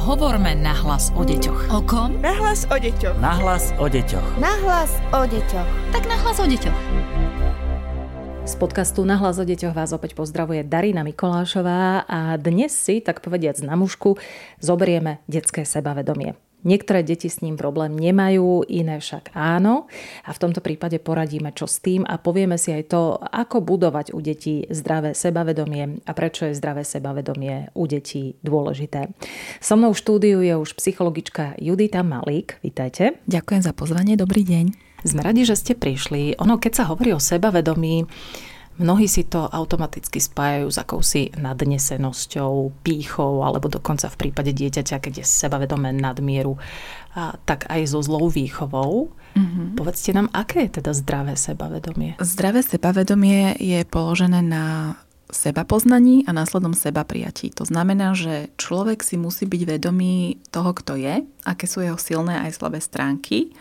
Hovorme nahlas o deťoch. O kom? Nahlas o deťoch. Nahlas o deťoch. Nahlas o deťoch. Tak nahlas o deťoch. Z podcastu Nahlas o deťoch vás opäť pozdravuje Darina Mikolášová a dnes si, tak povediac na mužku, zoberieme detské sebavedomie. Niektoré deti s ním problém nemajú, iné však áno. A v tomto prípade poradíme, čo s tým a povieme si aj to, ako budovať u detí zdravé sebavedomie a prečo je zdravé sebavedomie u detí dôležité. So mnou v štúdiu je už psychologička Judita Malík. Vítajte. Ďakujem za pozvanie, dobrý deň. Sme radi, že ste prišli. Ono, keď sa hovorí o sebavedomí, Mnohí si to automaticky spájajú s akousi nadnesenosťou, pýchou alebo dokonca v prípade dieťaťa, keď je sebavedomé nadmieru, a tak aj so zlou výchovou. Mm-hmm. Povedzte nám, aké je teda zdravé sebavedomie? Zdravé sebavedomie je položené na seba poznaní a následnom seba prijatí. To znamená, že človek si musí byť vedomý toho, kto je, aké sú jeho silné aj slabé stránky,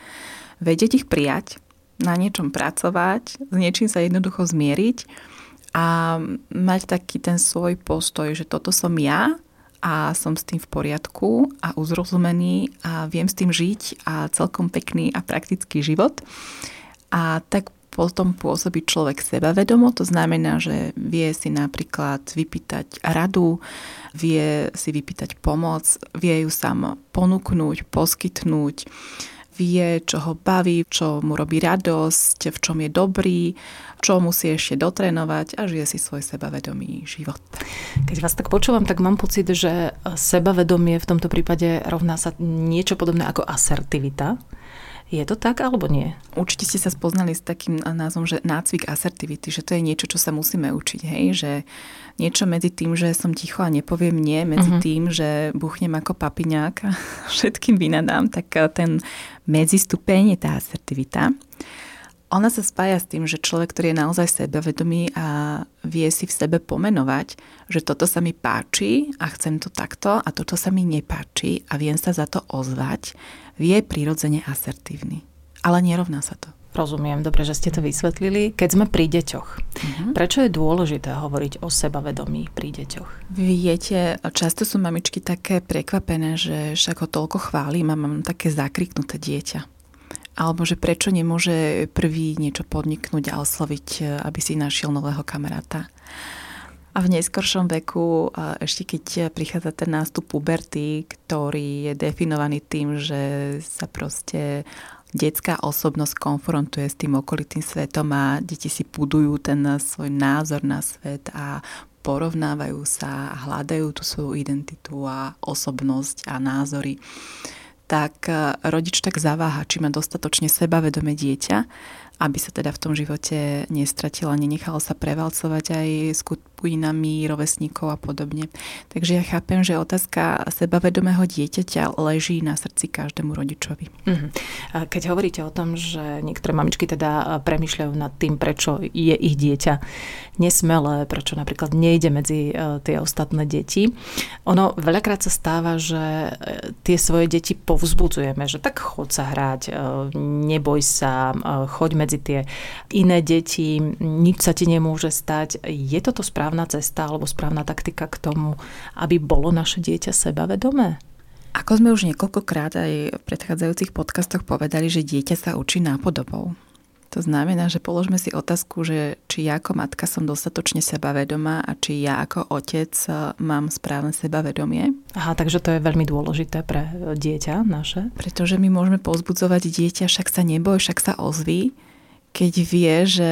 vedieť ich prijať, na niečom pracovať, s niečím sa jednoducho zmieriť a mať taký ten svoj postoj, že toto som ja a som s tým v poriadku a uzrozumený a viem s tým žiť a celkom pekný a praktický život. A tak potom pôsobí človek sebavedomo, to znamená, že vie si napríklad vypýtať radu, vie si vypýtať pomoc, vie ju sám ponúknuť, poskytnúť, vie, čo ho baví, čo mu robí radosť, v čom je dobrý, čo musí ešte dotrénovať a žije si svoj sebavedomý život. Keď vás tak počúvam, tak mám pocit, že sebavedomie v tomto prípade rovná sa niečo podobné ako asertivita. Je to tak alebo nie? Určite ste sa spoznali s takým názvom, že nácvik asertivity, že to je niečo, čo sa musíme učiť, hej? že niečo medzi tým, že som ticho a nepoviem nie, medzi uh-huh. tým, že buchnem ako papiňák a všetkým vynadám, tak eh, ten medzistupeň je tá asertivita. Ona sa spája s tým, že človek, ktorý je naozaj sebavedomý a vie si v sebe pomenovať, že toto sa mi páči a chcem to takto a toto sa mi nepáči a viem sa za to ozvať, vie prirodzene asertívny. Ale nerovná sa to. Rozumiem, dobre, že ste to vysvetlili. Keď sme pri deťoch, uh-huh. prečo je dôležité hovoriť o sebavedomí pri deťoch? Viete, často sú mamičky také prekvapené, že však ho toľko chválim a mám také zakriknuté dieťa alebo že prečo nemôže prvý niečo podniknúť a osloviť, e, aby si našiel nového kamaráta. A v neskoršom veku, ešte keď prichádza ten nástup puberty, ktorý je definovaný tým, že sa proste detská osobnosť konfrontuje s tým okolitým svetom a deti si budujú ten svoj názor na svet a porovnávajú sa a hľadajú tú svoju identitu a osobnosť a názory tak e, rodič tak zaváha, či má dostatočne sebavedomé dieťa, aby sa teda v tom živote nestratila, nenechalo sa prevalcovať aj skupinami rovesníkov a podobne. Takže ja chápem, že otázka sebavedomého dieťaťa leží na srdci každému rodičovi. Uh-huh. Keď hovoríte o tom, že niektoré mamičky teda premyšľajú nad tým, prečo je ich dieťa nesmelé, prečo napríklad nejde medzi e, tie ostatné deti, ono veľakrát sa stáva, že e, tie svoje deti povzbudzujeme, že tak chod sa hrať, e, neboj sa, choď medzi tie iné deti, nič sa ti nemôže stať. Je toto správna cesta alebo správna taktika k tomu, aby bolo naše dieťa sebavedomé? Ako sme už niekoľkokrát aj v predchádzajúcich podcastoch povedali, že dieťa sa učí nápodobou. To znamená, že položme si otázku, že či ja ako matka som dostatočne sebavedomá a či ja ako otec e, mám správne sebavedomie. Aha, takže to je veľmi dôležité pre dieťa naše. Pretože my môžeme pozbudzovať dieťa, však sa neboj, však sa ozví, keď vie, že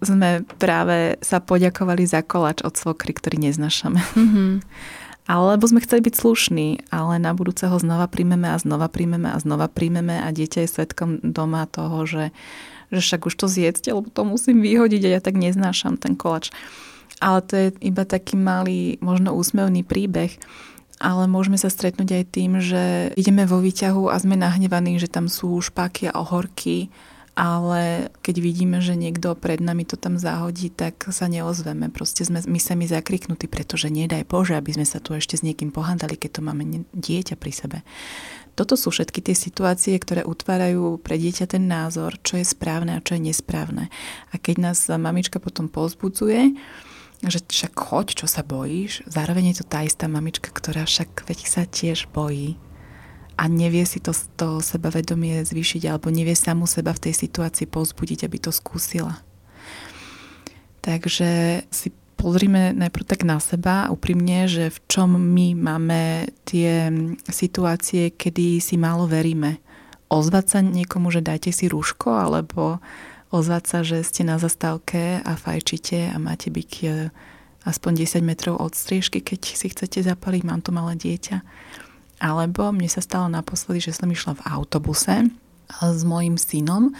sme práve sa poďakovali za koláč od svokry, ktorý neznašame. Mm-hmm. Alebo sme chceli byť slušní, ale na budúceho znova príjmeme a znova príjmeme a znova príjmeme a dieťa je svetkom doma toho, že, že však už to zjedzte, lebo to musím vyhodiť a ja tak neznášam ten koláč. Ale to je iba taký malý, možno úsmevný príbeh, ale môžeme sa stretnúť aj tým, že ideme vo výťahu a sme nahnevaní, že tam sú špáky a ohorky ale keď vidíme, že niekto pred nami to tam zahodí, tak sa neozveme. Proste sme my sami zakriknutí, pretože nedaj Bože, aby sme sa tu ešte s niekým pohádali, keď to máme dieťa pri sebe. Toto sú všetky tie situácie, ktoré utvárajú pre dieťa ten názor, čo je správne a čo je nesprávne. A keď nás mamička potom pozbudzuje, že však choď, čo sa bojíš. Zároveň je to tá istá mamička, ktorá však veď sa tiež bojí a nevie si to, to sebavedomie zvýšiť alebo nevie samu seba v tej situácii pozbudiť, aby to skúsila. Takže si pozrime najprv tak na seba úprimne, že v čom my máme tie situácie, kedy si málo veríme. Ozvať sa niekomu, že dajte si rúško, alebo ozvať sa, že ste na zastávke a fajčite a máte byť e, aspoň 10 metrov od striežky, keď si chcete zapaliť, mám tu malé dieťa. Alebo mne sa stalo naposledy, že som išla v autobuse s mojim synom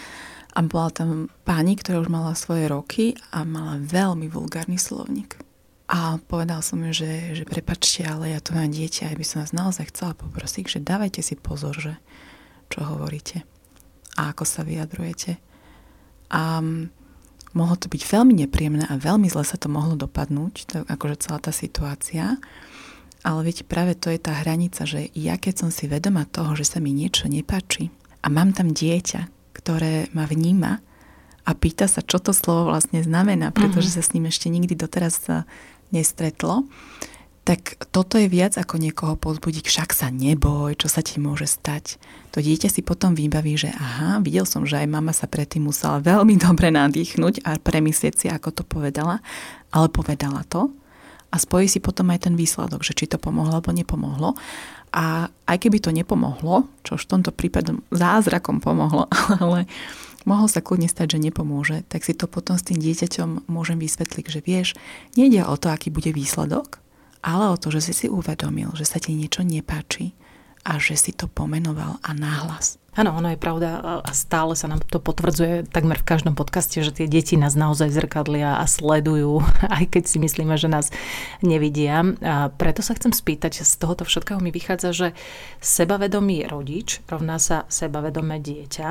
a bola tam pani, ktorá už mala svoje roky a mala veľmi vulgárny slovník. A povedal som ju, že, že prepačte, ale ja to mám dieťa a by som vás naozaj chcela poprosiť, že dávajte si pozor, že čo hovoríte a ako sa vyjadrujete. A mohlo to byť veľmi nepríjemné a veľmi zle sa to mohlo dopadnúť, to, akože celá tá situácia. Ale viete, práve to je tá hranica, že ja keď som si vedoma toho, že sa mi niečo nepáči a mám tam dieťa, ktoré ma vníma a pýta sa, čo to slovo vlastne znamená, pretože mm-hmm. sa s ním ešte nikdy doteraz nestretlo, tak toto je viac ako niekoho pozbudiť, však sa neboj, čo sa ti môže stať. To dieťa si potom vybaví, že aha, videl som, že aj mama sa predtým musela veľmi dobre nadýchnuť a premyslieť si, ako to povedala, ale povedala to a spojí si potom aj ten výsledok, že či to pomohlo alebo nepomohlo. A aj keby to nepomohlo, čo v tomto prípade zázrakom pomohlo, ale mohol sa kľudne stať, že nepomôže, tak si to potom s tým dieťaťom môžem vysvetliť, že vieš, nejde o to, aký bude výsledok, ale o to, že si si uvedomil, že sa ti niečo nepáči a že si to pomenoval a náhlas. Áno, ono je pravda a stále sa nám to potvrdzuje takmer v každom podcaste, že tie deti nás naozaj zrkadlia a sledujú, aj keď si myslíme, že nás nevidia. A preto sa chcem spýtať, z tohoto všetkého mi vychádza, že sebavedomý rodič rovná sa sebavedomé dieťa.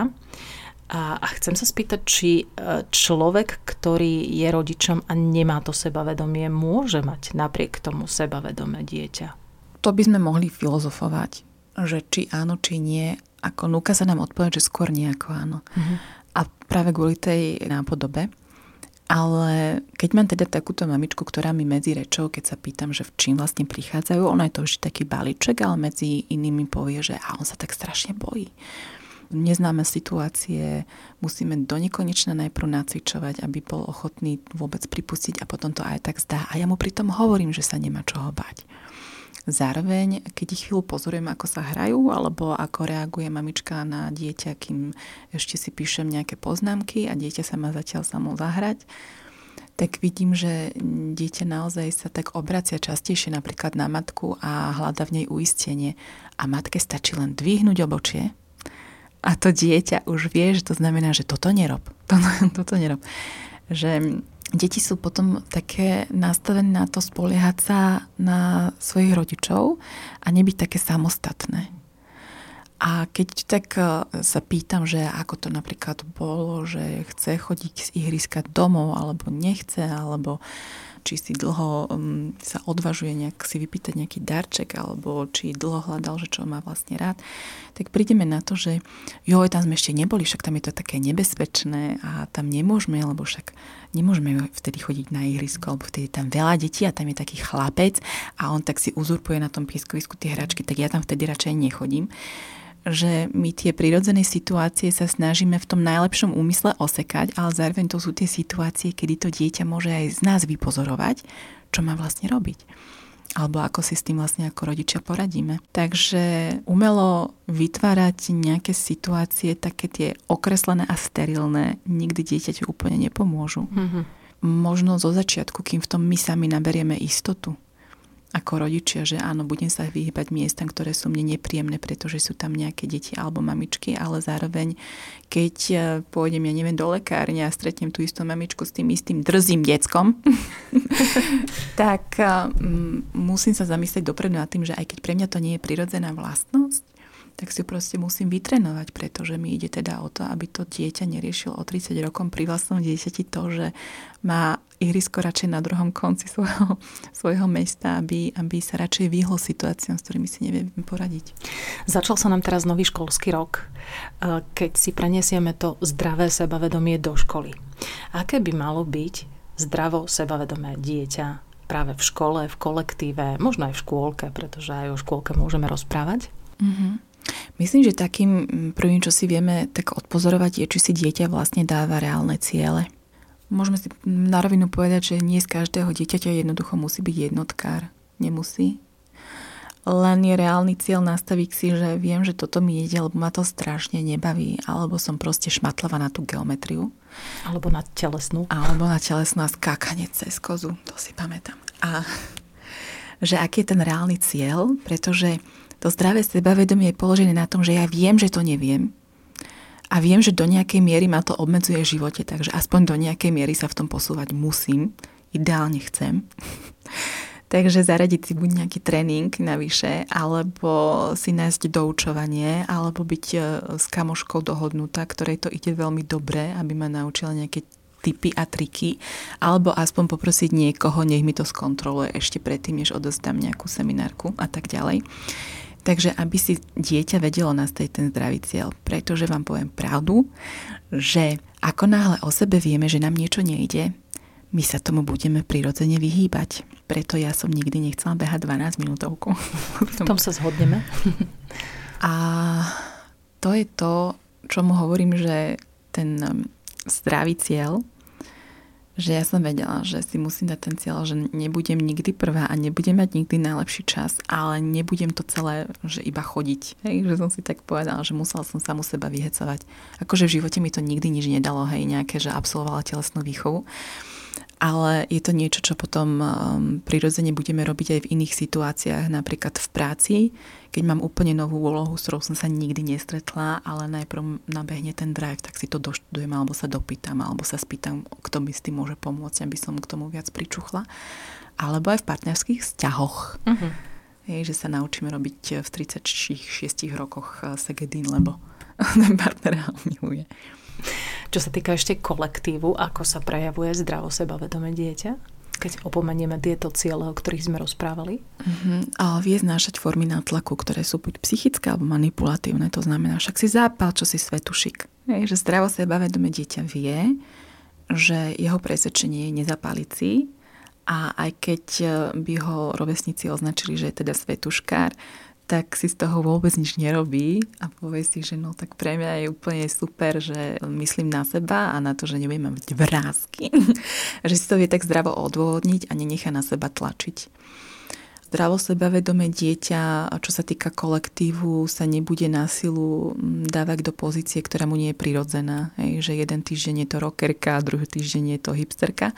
A, a chcem sa spýtať, či e, človek, ktorý je rodičom a nemá to sebavedomie, môže mať napriek tomu sebavedomé dieťa? To by sme mohli filozofovať, že či áno, či nie. Ako núka sa nám odpovedať, že skôr nie ako áno. Mm-hmm. A práve kvôli tej nápodobe. Ale keď mám teda takúto mamičku, ktorá mi medzi rečou, keď sa pýtam, že v čím vlastne prichádzajú, ona je to už taký balíček, ale medzi inými povie, že a on sa tak strašne bojí neznáme situácie musíme do nekonečna najprv nacvičovať, aby bol ochotný vôbec pripustiť a potom to aj tak zdá. A ja mu pritom hovorím, že sa nemá čoho bať. Zároveň, keď ich chvíľu pozorujem, ako sa hrajú, alebo ako reaguje mamička na dieťa, kým ešte si píšem nejaké poznámky a dieťa sa má zatiaľ samo zahrať, tak vidím, že dieťa naozaj sa tak obracia častejšie napríklad na matku a hľada v nej uistenie. A matke stačí len dvihnúť obočie a to dieťa už vie, že to znamená, že toto nerob. Toto, toto nerob. Že deti sú potom také nastavené na to spoliehať sa na svojich rodičov a nebyť také samostatné. A keď tak e, sa pýtam, že ako to napríklad bolo, že chce chodiť z ihriska domov, alebo nechce, alebo či si dlho um, sa odvažuje nejak si vypýtať nejaký darček alebo či dlho hľadal, že čo má vlastne rád, tak prídeme na to, že joj, tam sme ešte neboli, však tam je to také nebezpečné a tam nemôžeme, lebo však nemôžeme vtedy chodiť na ihrisko, alebo vtedy tam veľa detí a tam je taký chlapec a on tak si uzurpuje na tom pieskovisku tie hračky, tak ja tam vtedy radšej nechodím že my tie prirodzené situácie sa snažíme v tom najlepšom úmysle osekať, ale zároveň to sú tie situácie, kedy to dieťa môže aj z nás vypozorovať, čo má vlastne robiť. Alebo ako si s tým vlastne ako rodičia poradíme. Takže umelo vytvárať nejaké situácie, také tie okreslené a sterilné, nikdy dieťaťu úplne nepomôžu. Mm-hmm. Možno zo začiatku, kým v tom my sami naberieme istotu ako rodičia, že áno, budem sa vyhybať miestam, ktoré sú mne nepríjemné, pretože sú tam nejaké deti alebo mamičky, ale zároveň, keď e, pôjdem, ja neviem, do lekárne a stretnem tú istú mamičku s tým istým drzým deckom, tak um, musím sa zamyslieť dopredu nad tým, že aj keď pre mňa to nie je prirodzená vlastnosť, tak si proste musím vytrenovať, pretože mi ide teda o to, aby to dieťa neriešil o 30 rokov pri vlastnom dieťati to, že má ihrisko radšej na druhom konci svojho, svojho mesta, aby, aby sa radšej vyhlo situáciám, s ktorými si nevieme poradiť. Začal sa nám teraz nový školský rok, e, keď si prenesieme to zdravé sebavedomie do školy. Aké by malo byť zdravo, sebavedomé dieťa práve v škole, v kolektíve, možno aj v škôlke, pretože aj o škôlke môžeme rozprávať? Mm-hmm. Myslím, že takým prvým, čo si vieme tak odpozorovať, je, či si dieťa vlastne dáva reálne ciele. Môžeme si na rovinu povedať, že nie z každého dieťaťa jednoducho musí byť jednotkár. Nemusí. Len je reálny cieľ nastaviť si, že viem, že toto mi ide, lebo ma to strašne nebaví, alebo som proste šmatlava na tú geometriu. Alebo na telesnú. Alebo na telesnú a skákanie cez kozu, to si pamätám. A že aký je ten reálny cieľ, pretože to zdravé sebavedomie je položené na tom, že ja viem, že to neviem, a viem, že do nejakej miery ma to obmedzuje v živote, takže aspoň do nejakej miery sa v tom posúvať musím. Ideálne chcem. takže zaradiť si buď nejaký tréning navyše, alebo si nájsť doučovanie, alebo byť e, s kamoškou dohodnutá, ktorej to ide veľmi dobre, aby ma naučila nejaké tipy a triky, alebo aspoň poprosiť niekoho, nech mi to skontroluje ešte predtým, než odozdám nejakú seminárku a tak ďalej. Takže aby si dieťa vedelo nastaviť ten zdravý cieľ. Pretože vám poviem pravdu, že ako náhle o sebe vieme, že nám niečo nejde, my sa tomu budeme prirodzene vyhýbať. Preto ja som nikdy nechcela behať 12 minútovku. V tom sa zhodneme. A to je to, čo mu hovorím, že ten um, zdravý cieľ že ja som vedela, že si musím dať ten cieľ, že nebudem nikdy prvá a nebudem mať nikdy najlepší čas, ale nebudem to celé, že iba chodiť. Hej, že som si tak povedala, že musela som samu seba vyhecovať. Akože v živote mi to nikdy nič nedalo, hej, nejaké, že absolvovala telesnú výchovu ale je to niečo, čo potom um, prirodzene budeme robiť aj v iných situáciách, napríklad v práci, keď mám úplne novú úlohu, s ktorou som sa nikdy nestretla, ale najprv nabehne ten drive, tak si to doštudujem, alebo sa dopýtam, alebo sa spýtam, kto mi s tým môže pomôcť, aby som k tomu viac pričuchla. Alebo aj v partnerských vzťahoch. Uh-huh. Hej, že sa naučíme robiť v 36 rokoch eh, segedín, lebo ten partner miluje. Čo sa týka ešte kolektívu, ako sa prejavuje zdravo sebavedomé dieťa? keď opomenieme tieto ciele, o ktorých sme rozprávali? Mm-hmm. A vie znášať formy nátlaku, ktoré sú buď psychické alebo manipulatívne. To znamená, však si zápal, čo si svetušik. Je, že zdravo sebavedomé dieťa vie, že jeho presvedčenie je nezapáliť a aj keď by ho rovesníci označili, že je teda svetuškár, tak si z toho vôbec nič nerobí a povie si, že no tak pre mňa je úplne super, že myslím na seba a na to, že nebudem mať vrázky. že si to vie tak zdravo odôvodniť a nenechá na seba tlačiť. Zdravo sebavedomé dieťa, čo sa týka kolektívu, sa nebude na silu mm, dávať do pozície, ktorá mu nie je prirodzená. Hej, že jeden týždeň je to rockerka, druhý týždeň je to hipsterka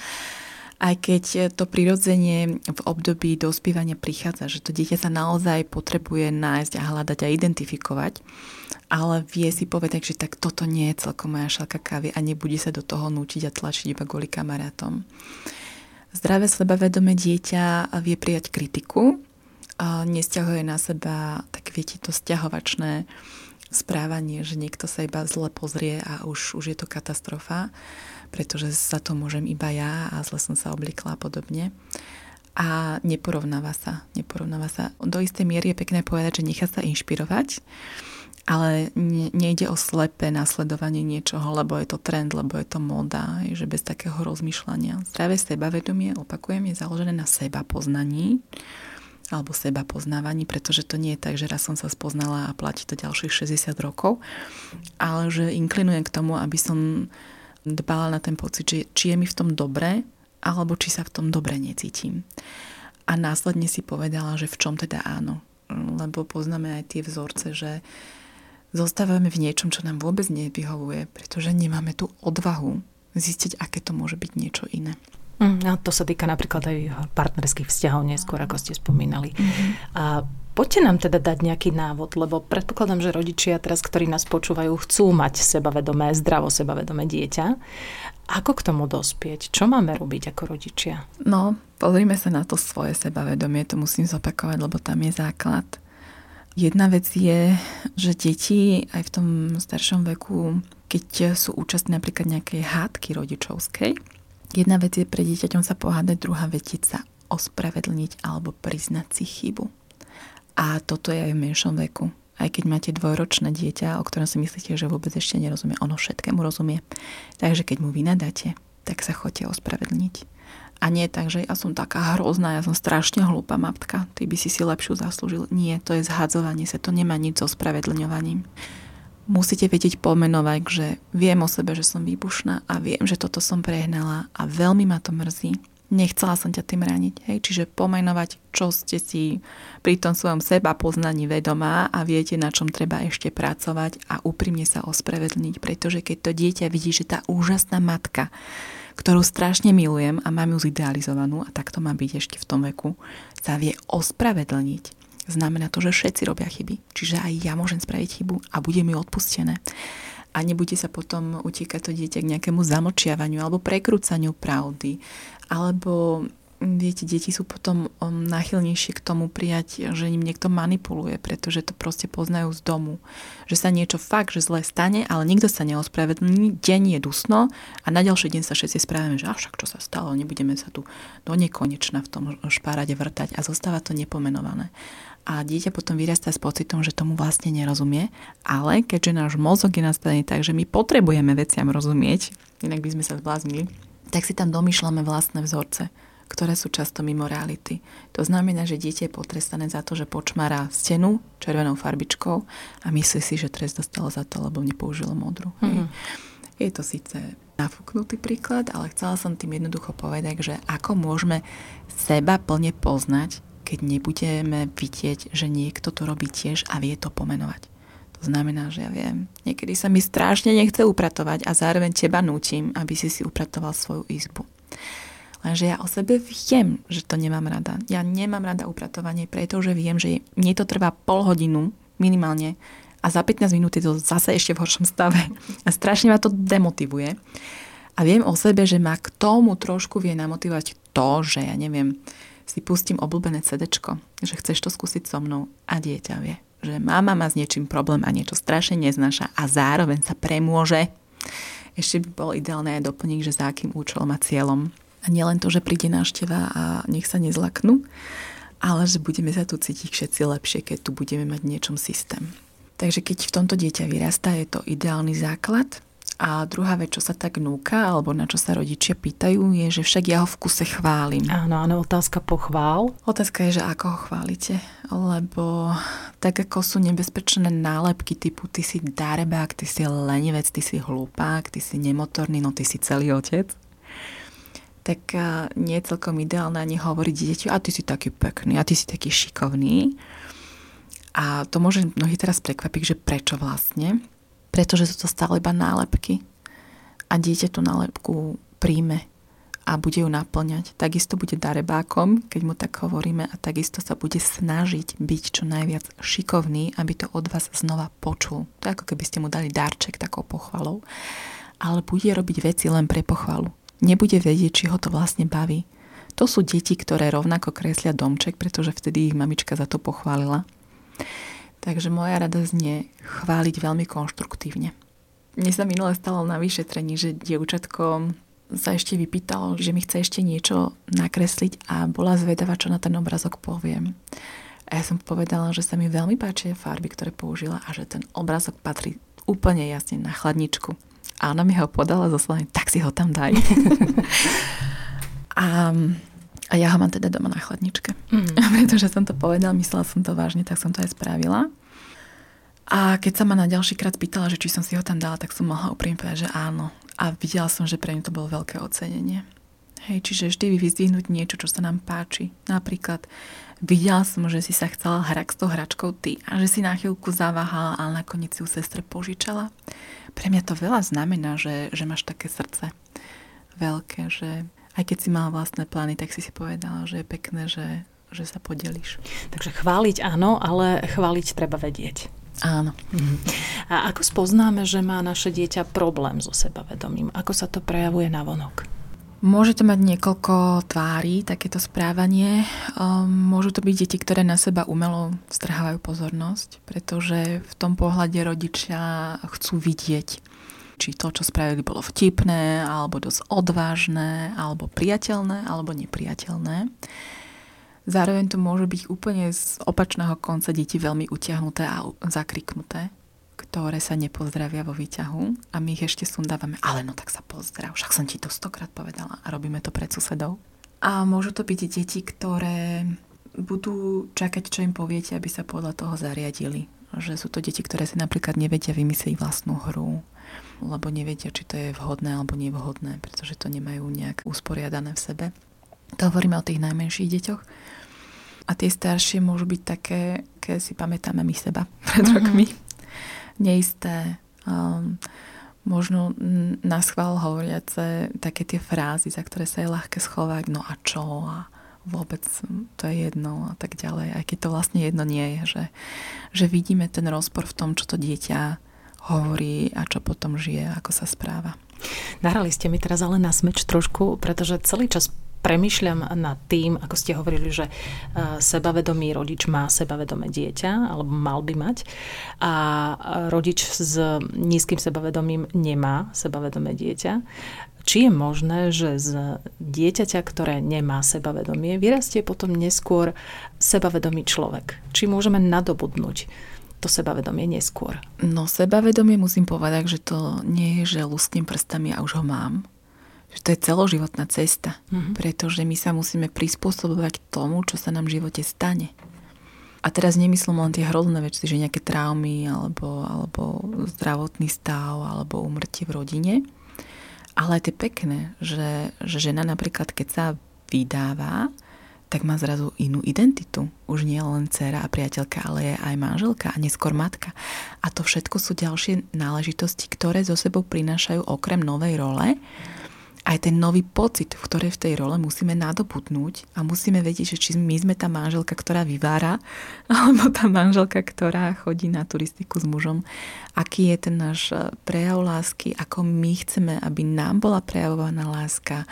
aj keď to prirodzenie v období dospievania prichádza, že to dieťa sa naozaj potrebuje nájsť a hľadať a identifikovať, ale vie si povedať, že tak toto nie je celkom moja šalka kávy a nebude sa do toho nútiť a tlačiť iba kvôli kamarátom. Zdravé sebavedomé dieťa vie prijať kritiku, a nesťahuje na seba, tak viete, to stiahovačné správanie, že niekto sa iba zle pozrie a už, už je to katastrofa pretože za to môžem iba ja a zle som sa oblikla a podobne. A neporovnáva sa. Neporovnáva sa. Do istej miery je pekné povedať, že nechá sa inšpirovať, ale ne, nejde o slepé nasledovanie niečoho, lebo je to trend, lebo je to móda, že bez takého rozmýšľania. Zdravé sebavedomie, opakujem, je založené na seba poznaní alebo seba poznávaní, pretože to nie je tak, že raz som sa spoznala a platí to ďalších 60 rokov, ale že inklinujem k tomu, aby som dbala na ten pocit, že či je mi v tom dobre, alebo či sa v tom dobre necítim. A následne si povedala, že v čom teda áno. Lebo poznáme aj tie vzorce, že zostávame v niečom, čo nám vôbec nevyhovuje, pretože nemáme tú odvahu zistiť, aké to môže byť niečo iné. Mm, a to sa týka napríklad aj partnerských vzťahov neskôr, ako ste spomínali. Mm-hmm. A Poďte nám teda dať nejaký návod, lebo predpokladám, že rodičia teraz, ktorí nás počúvajú, chcú mať sebavedomé, zdravo sebavedomé dieťa. Ako k tomu dospieť? Čo máme robiť ako rodičia? No, pozrime sa na to svoje sebavedomie, to musím zopakovať, lebo tam je základ. Jedna vec je, že deti aj v tom staršom veku, keď sú účastní napríklad nejakej hádky rodičovskej, jedna vec je pre dieťaťom sa pohádať, druhá sa ospravedlniť alebo priznať si chybu. A toto je aj v menšom veku. Aj keď máte dvojročné dieťa, o ktorom si myslíte, že vôbec ešte nerozumie, ono všetkému rozumie. Takže keď mu vynadáte, tak sa chodte ospravedlniť. A nie tak, že ja som taká hrozná, ja som strašne hlúpa matka, ty by si si lepšiu zaslúžil. Nie, to je zhadzovanie sa, to nemá nič so spravedlňovaním. Musíte vedieť pomenovať, že viem o sebe, že som výbušná a viem, že toto som prehnala a veľmi ma to mrzí nechcela som ťa tým raniť. Hej? Čiže pomenovať, čo ste si pri tom svojom seba poznaní vedomá a viete, na čom treba ešte pracovať a úprimne sa ospravedlniť, pretože keď to dieťa vidí, že tá úžasná matka, ktorú strašne milujem a mám ju zidealizovanú a tak to má byť ešte v tom veku, sa vie ospravedlniť. Znamená to, že všetci robia chyby. Čiže aj ja môžem spraviť chybu a bude mi odpustené a nebude sa potom utíkať to dieťa k nejakému zamlčiavaniu alebo prekrúcaniu pravdy. Alebo viete, deti sú potom um, náchylnejšie k tomu prijať, že im niekto manipuluje, pretože to proste poznajú z domu. Že sa niečo fakt, že zle stane, ale nikto sa neospravedlní, deň je dusno a na ďalší deň sa všetci správame, že však čo sa stalo, nebudeme sa tu do nekonečna v tom špárade vrtať a zostáva to nepomenované a dieťa potom vyrastá s pocitom, že tomu vlastne nerozumie, ale keďže náš mozog je nastavený tak, že my potrebujeme veciam rozumieť, inak by sme sa zbláznili, tak si tam domýšľame vlastné vzorce, ktoré sú často mimo reality. To znamená, že dieťa je potrestané za to, že počmará stenu červenou farbičkou a myslí si, že trest dostalo za to, lebo nepoužilo modru. Mm-hmm. Je to síce nafúknutý príklad, ale chcela som tým jednoducho povedať, že ako môžeme seba plne poznať, keď nebudeme vidieť, že niekto to robí tiež a vie to pomenovať. To znamená, že ja viem, niekedy sa mi strašne nechce upratovať a zároveň teba nútim, aby si si upratoval svoju izbu. Lenže ja o sebe viem, že to nemám rada. Ja nemám rada upratovanie, pretože viem, že mne to trvá pol hodinu minimálne a za 15 minút je to zase ešte v horšom stave. A strašne ma to demotivuje. A viem o sebe, že ma k tomu trošku vie namotivovať to, že ja neviem, si pustím obľúbené CD, že chceš to skúsiť so mnou a dieťa vie, že mama má s niečím problém a niečo strašne neznáša a zároveň sa premôže. Ešte by bol ideálne aj doplniť, že za akým účelom a cieľom. A nielen to, že príde návšteva a nech sa nezlaknú, ale že budeme sa tu cítiť všetci lepšie, keď tu budeme mať niečom systém. Takže keď v tomto dieťa vyrastá, je to ideálny základ a druhá vec, čo sa tak núka, alebo na čo sa rodičia pýtajú, je, že však ja ho v kuse chválim. Áno, áno, otázka pochvál. Otázka je, že ako ho chválite. Lebo tak ako sú nebezpečné nálepky typu ty si darebák, ty si lenivec, ty si hlupák, ty si nemotorný, no ty si celý otec tak nie je celkom ideálne ani hovoriť dieťu, a ty si taký pekný, a ty si taký šikovný. A to môže mnohí teraz prekvapiť, že prečo vlastne pretože sú to stále iba nálepky. A dieťa tú nálepku príjme a bude ju naplňať. Takisto bude darebákom, keď mu tak hovoríme, a takisto sa bude snažiť byť čo najviac šikovný, aby to od vás znova počul. To je ako keby ste mu dali darček takou pochvalou. Ale bude robiť veci len pre pochvalu. Nebude vedieť, či ho to vlastne baví. To sú deti, ktoré rovnako kreslia domček, pretože vtedy ich mamička za to pochválila. Takže moja rada znie chváliť veľmi konštruktívne. Mne sa minule stalo na vyšetrení, že dievčatko sa ešte vypýtalo, že mi chce ešte niečo nakresliť a bola zvedavá, čo na ten obrazok poviem. A ja som povedala, že sa mi veľmi páčia farby, ktoré použila a že ten obrazok patrí úplne jasne na chladničku. A ona mi ho podala zo slovami, tak si ho tam daj. a a ja ho mám teda doma na chladničke. Mm. Pretože som to povedala, myslela som to vážne, tak som to aj spravila. A keď sa ma na ďalší krát pýtala, že či som si ho tam dala, tak som mohla úprimne povedať, že áno. A videla som, že pre mňa to bolo veľké ocenenie. Hej, čiže vždy vyzdvihnúť niečo, čo sa nám páči. Napríklad videla som, že si sa chcela hrať s tou hračkou ty a že si na chvíľku zaváhala a nakoniec si ju sestre požičala. Pre mňa to veľa znamená, že, že máš také srdce veľké, že aj keď si mala vlastné plány, tak si si povedala, že je pekné, že, že sa podelíš. Takže chváliť áno, ale chváliť treba vedieť. Áno. Mhm. A ako spoznáme, že má naše dieťa problém so sebavedomím? Ako sa to prejavuje na vonok? Môže to mať niekoľko tvári, takéto správanie. Um, môžu to byť deti, ktoré na seba umelo strhávajú pozornosť, pretože v tom pohľade rodičia chcú vidieť či to, čo spravili, bolo vtipné, alebo dosť odvážne, alebo priateľné, alebo nepriateľné. Zároveň to môže byť úplne z opačného konca deti veľmi utiahnuté a zakriknuté, ktoré sa nepozdravia vo výťahu a my ich ešte sundávame. Ale no tak sa pozdrav, však som ti to stokrát povedala a robíme to pred susedou. A môžu to byť deti, ktoré budú čakať, čo im poviete, aby sa podľa toho zariadili. Že sú to deti, ktoré si napríklad nevedia vymyslieť vlastnú hru, lebo nevedia, či to je vhodné alebo nevhodné, pretože to nemajú nejak usporiadané v sebe. To hovoríme o tých najmenších deťoch. A tie staršie môžu byť také, keď si pamätáme my seba pred mm-hmm. rokmi. Neisté, um, možno na schvál hovoriace také tie frázy, za ktoré sa je ľahké schovať, no a čo a vôbec to je jedno a tak ďalej. Aj keď to vlastne jedno nie je, že, že vidíme ten rozpor v tom, čo to dieťa hovorí a čo potom žije, ako sa správa. Nahrali ste mi teraz ale na smeč trošku, pretože celý čas premyšľam nad tým, ako ste hovorili, že e, sebavedomý rodič má sebavedomé dieťa, alebo mal by mať, a rodič s nízkym sebavedomím nemá sebavedomé dieťa. Či je možné, že z dieťaťa, ktoré nemá sebavedomie, vyrastie potom neskôr sebavedomý človek? Či môžeme nadobudnúť to sebavedomie neskôr? No sebavedomie musím povedať, že to nie je, že lustím prstami a už ho mám že to je celoživotná cesta, mm-hmm. pretože my sa musíme prispôsobovať tomu, čo sa nám v živote stane. A teraz nemyslím len tie hrozné veci, že nejaké traumy alebo, alebo zdravotný stav alebo umrtie v rodine, ale aj tie pekné, že, že žena napríklad, keď sa vydáva, tak má zrazu inú identitu. Už nie len dcera a priateľka, ale je aj manželka a neskôr matka. A to všetko sú ďalšie náležitosti, ktoré zo sebou prinášajú okrem novej role aj ten nový pocit, v ktorej v tej role musíme nadobudnúť a musíme vedieť, že či my sme tá manželka, ktorá vyvára, alebo tá manželka, ktorá chodí na turistiku s mužom. Aký je ten náš e, prejav lásky, ako my chceme, aby nám bola prejavovaná láska,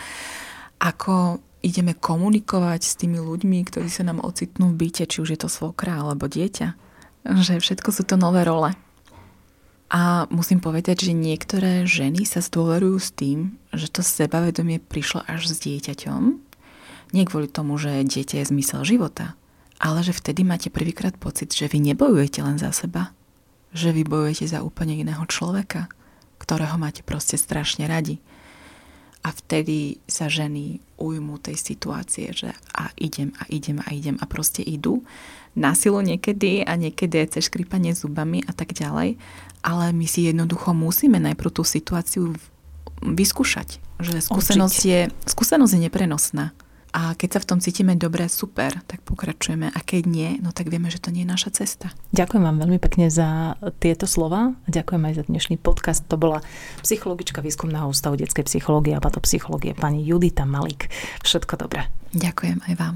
ako ideme komunikovať s tými ľuďmi, ktorí sa nám ocitnú v byte, či už je to svokra alebo dieťa. Že všetko sú to nové role. A musím povedať, že niektoré ženy sa zdôverujú s tým, že to sebavedomie prišlo až s dieťaťom. Nie kvôli tomu, že dieťa je zmysel života, ale že vtedy máte prvýkrát pocit, že vy nebojujete len za seba, že vy bojujete za úplne iného človeka, ktorého máte proste strašne radi. A vtedy sa ženy ujmú tej situácie, že a idem a idem a idem a proste idú na silu niekedy a niekedy aj cez škrípanie zubami a tak ďalej ale my si jednoducho musíme najprv tú situáciu vyskúšať. Že skúsenosť je, skúsenosť je neprenosná. A keď sa v tom cítime dobre, super, tak pokračujeme. A keď nie, no tak vieme, že to nie je naša cesta. Ďakujem vám veľmi pekne za tieto slova. Ďakujem aj za dnešný podcast. To bola psychologička výskumného ústavu detskej psychológie a patopsychológie pani Judita Malík. Všetko dobré. Ďakujem aj vám.